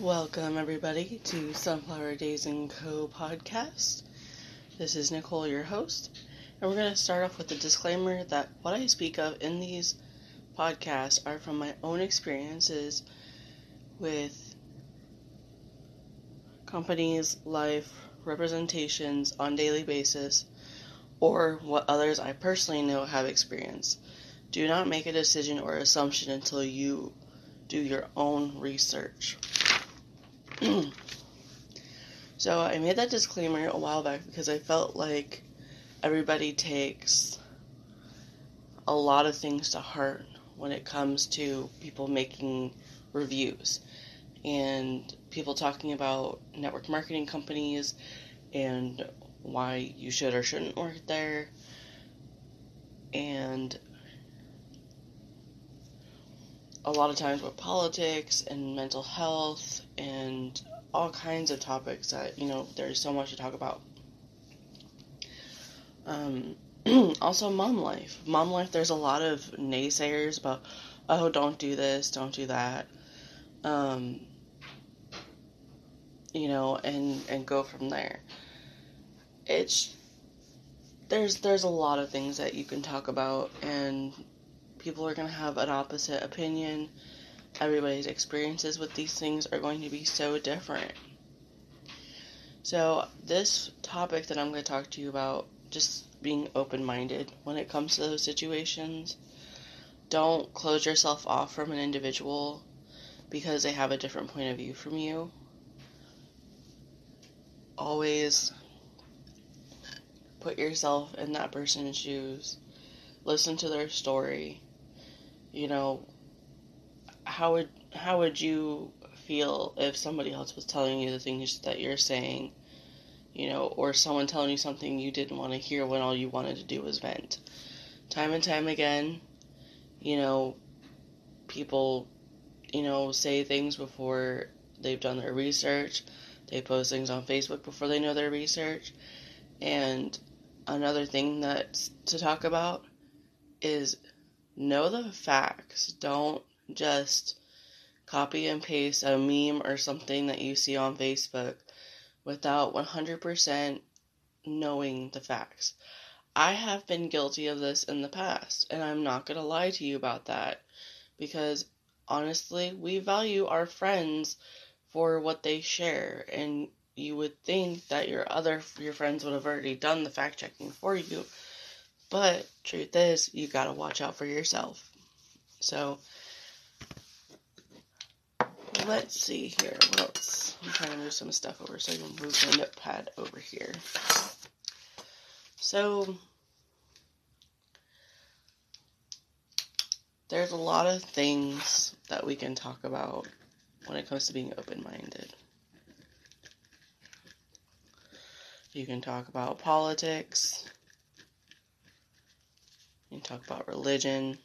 Welcome, everybody, to Sunflower Daze and Co. podcast. This is Nicole, your host, and we're going to start off with a disclaimer that what I speak of in these podcasts are from my own experiences with companies, life, representations on daily basis, or what others I personally know have experienced. Do not make a decision or assumption until you do your own research. so I made that disclaimer a while back because I felt like everybody takes a lot of things to heart when it comes to people making reviews and people talking about network marketing companies and why you should or shouldn't work there. And a lot of times with politics and mental health and all kinds of topics that you know there's so much to talk about. Um, also mom life. Mom life there's a lot of naysayers about oh don't do this don't do that. Um, you know and and go from there. It's there's there's a lot of things that you can talk about and people are going to have an opposite opinion. Everybody's experiences with these things are going to be so different. So, this topic that I'm going to talk to you about, just being open minded when it comes to those situations, don't close yourself off from an individual because they have a different point of view from you. Always put yourself in that person's shoes, listen to their story, you know, how would how would you feel if somebody else was telling you the things that you're saying, you know, or someone telling you something you didn't want to hear when all you wanted to do was vent? Time and time again, you know, people, you know, say things before they've done their research. They post things on Facebook before they know their research. And another thing that's to talk about is know the facts. Don't just copy and paste a meme or something that you see on Facebook without 100% knowing the facts. I have been guilty of this in the past, and I'm not going to lie to you about that because honestly, we value our friends for what they share, and you would think that your other your friends would have already done the fact checking for you but truth is, you gotta watch out for yourself. So let's see here. What else? I'm trying to move some stuff over so I can move the notepad over here. So there's a lot of things that we can talk about when it comes to being open minded. You can talk about politics, you talk about religion.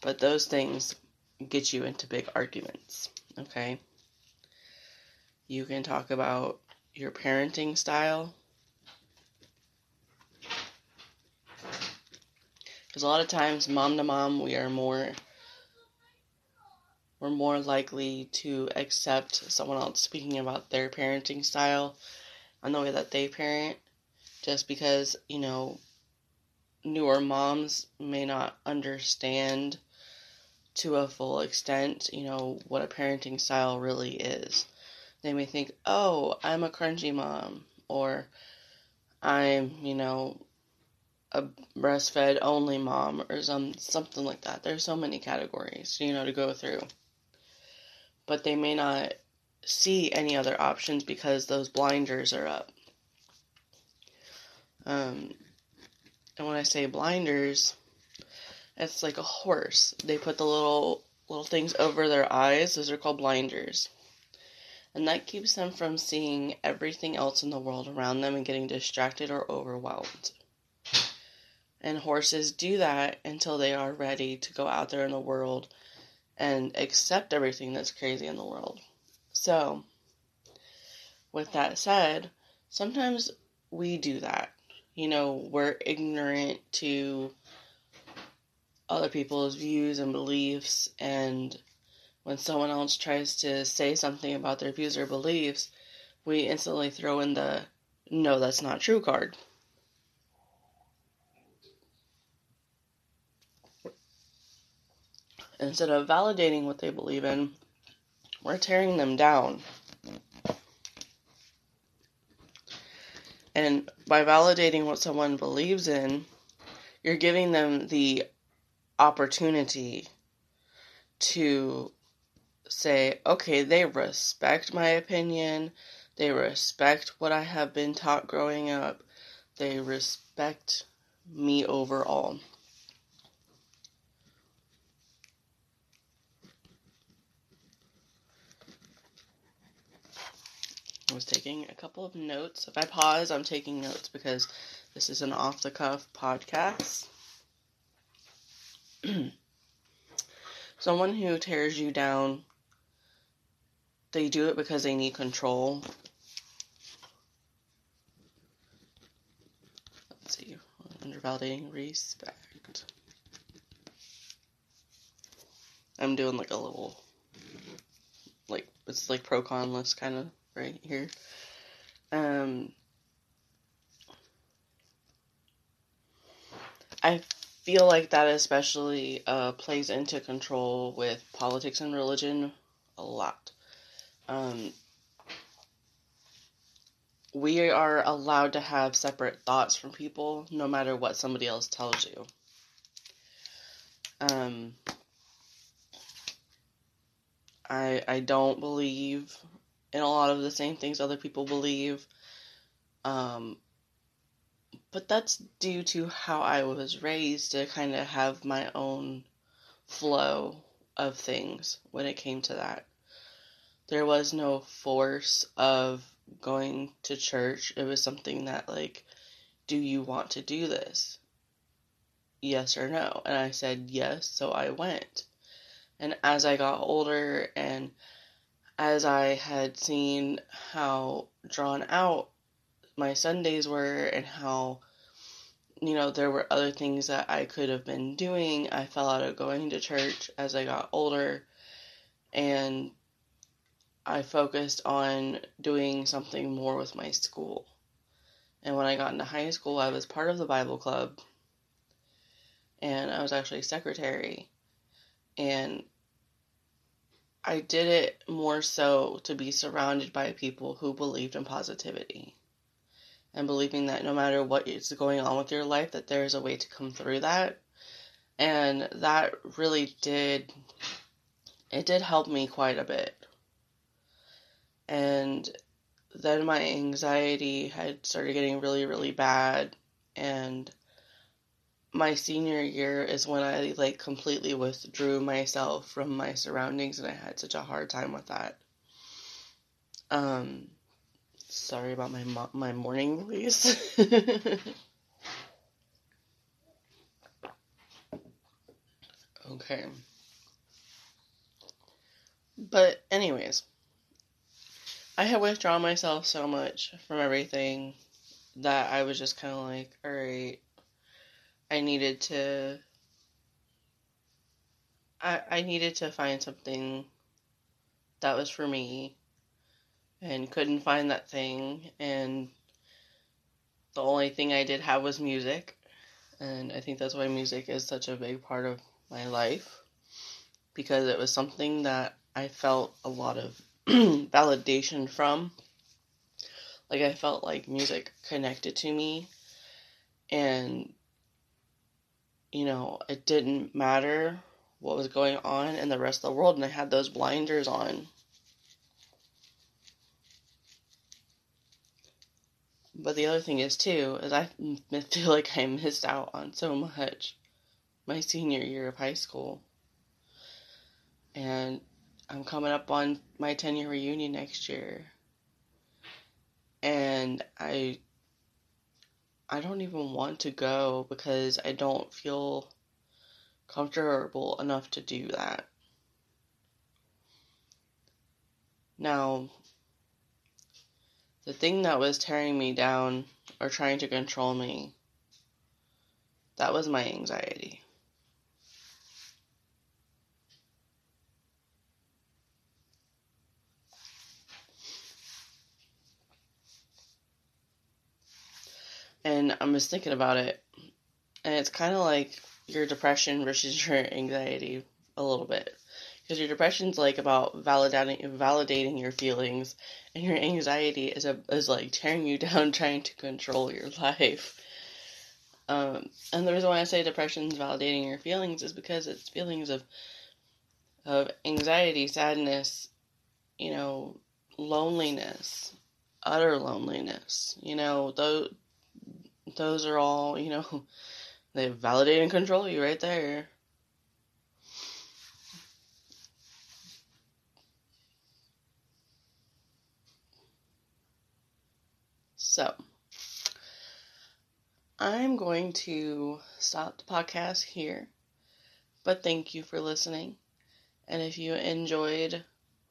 But those things get you into big arguments, okay? You can talk about your parenting style. Because a lot of times, mom to mom, we are more we're more likely to accept someone else speaking about their parenting style and the way that they parent just because, you know, newer moms may not understand to a full extent, you know, what a parenting style really is. They may think, oh, I'm a crunchy mom, or I'm, you know, a breastfed only mom, or some something like that. There's so many categories, you know, to go through. But they may not see any other options because those blinders are up. Um, and when I say blinders, it's like a horse. They put the little little things over their eyes. Those are called blinders. And that keeps them from seeing everything else in the world around them and getting distracted or overwhelmed. And horses do that until they are ready to go out there in the world and accept everything that's crazy in the world. So, with that said, sometimes we do that you know, we're ignorant to other people's views and beliefs and when someone else tries to say something about their views or beliefs, we instantly throw in the no, that's not true card. Instead of validating what they believe in, we're tearing them down. And by validating what someone believes in, you're giving them the opportunity to say, okay, they respect my opinion, they respect what I have been taught growing up, they respect me overall. Was taking a couple of notes. If I pause, I'm taking notes because this is an off the cuff podcast. Someone who tears you down, they do it because they need control. Let's see. Under validating respect. I'm doing like a little, like, it's like pro con list kind of right here. Um, I feel like that especially uh, plays into control with politics and religion a lot. Um, we are allowed to have separate thoughts from people no matter what somebody else tells you. Um, I I don't believe in a lot of the same things other people believe. Um, but that's due to how I was raised to kind of have my own flow of things when it came to that. There was no force of going to church. It was something that, like, do you want to do this? Yes or no? And I said yes, so I went. And as I got older and as I had seen how drawn out my Sundays were and how, you know, there were other things that I could have been doing, I fell out of going to church as I got older and I focused on doing something more with my school. And when I got into high school, I was part of the Bible club and I was actually secretary. And I did it more so to be surrounded by people who believed in positivity and believing that no matter what is going on with your life that there is a way to come through that. And that really did it did help me quite a bit. And then my anxiety had started getting really really bad and my senior year is when I like completely withdrew myself from my surroundings and I had such a hard time with that. Um sorry about my mo- my morning voice. okay. But anyways, I had withdrawn myself so much from everything that I was just kind of like, all right, I needed to I I needed to find something that was for me and couldn't find that thing. And the only thing I did have was music. And I think that's why music is such a big part of my life because it was something that I felt a lot of validation from. Like I felt like music connected to me. And you know, it didn't matter what was going on in the rest of the world, and I had those blinders on. But the other thing is, too, is I feel like I missed out on so much my senior year of high school. And I'm coming up on my 10 year reunion next year. And I I don't even want to go because I don't feel comfortable enough to do that. Now, the thing that was tearing me down or trying to control me, that was my anxiety. And I'm just thinking about it, and it's kind of like your depression versus your anxiety a little bit. Because your depression's like about validating validating your feelings, and your anxiety is a, is like tearing you down, trying to control your life. Um, and the reason why I say depression is validating your feelings is because it's feelings of of anxiety, sadness, you know, loneliness, utter loneliness. You know, those those are all, you know, they validate and control you right there. So, I'm going to stop the podcast here, but thank you for listening. And if you enjoyed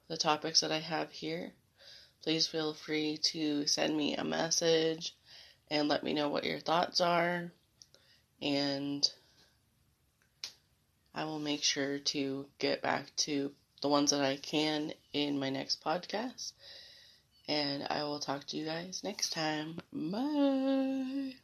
the topics that I have here, please feel free to send me a message and let me know what your thoughts are. And I will make sure to get back to the ones that I can in my next podcast. And I will talk to you guys next time. Bye.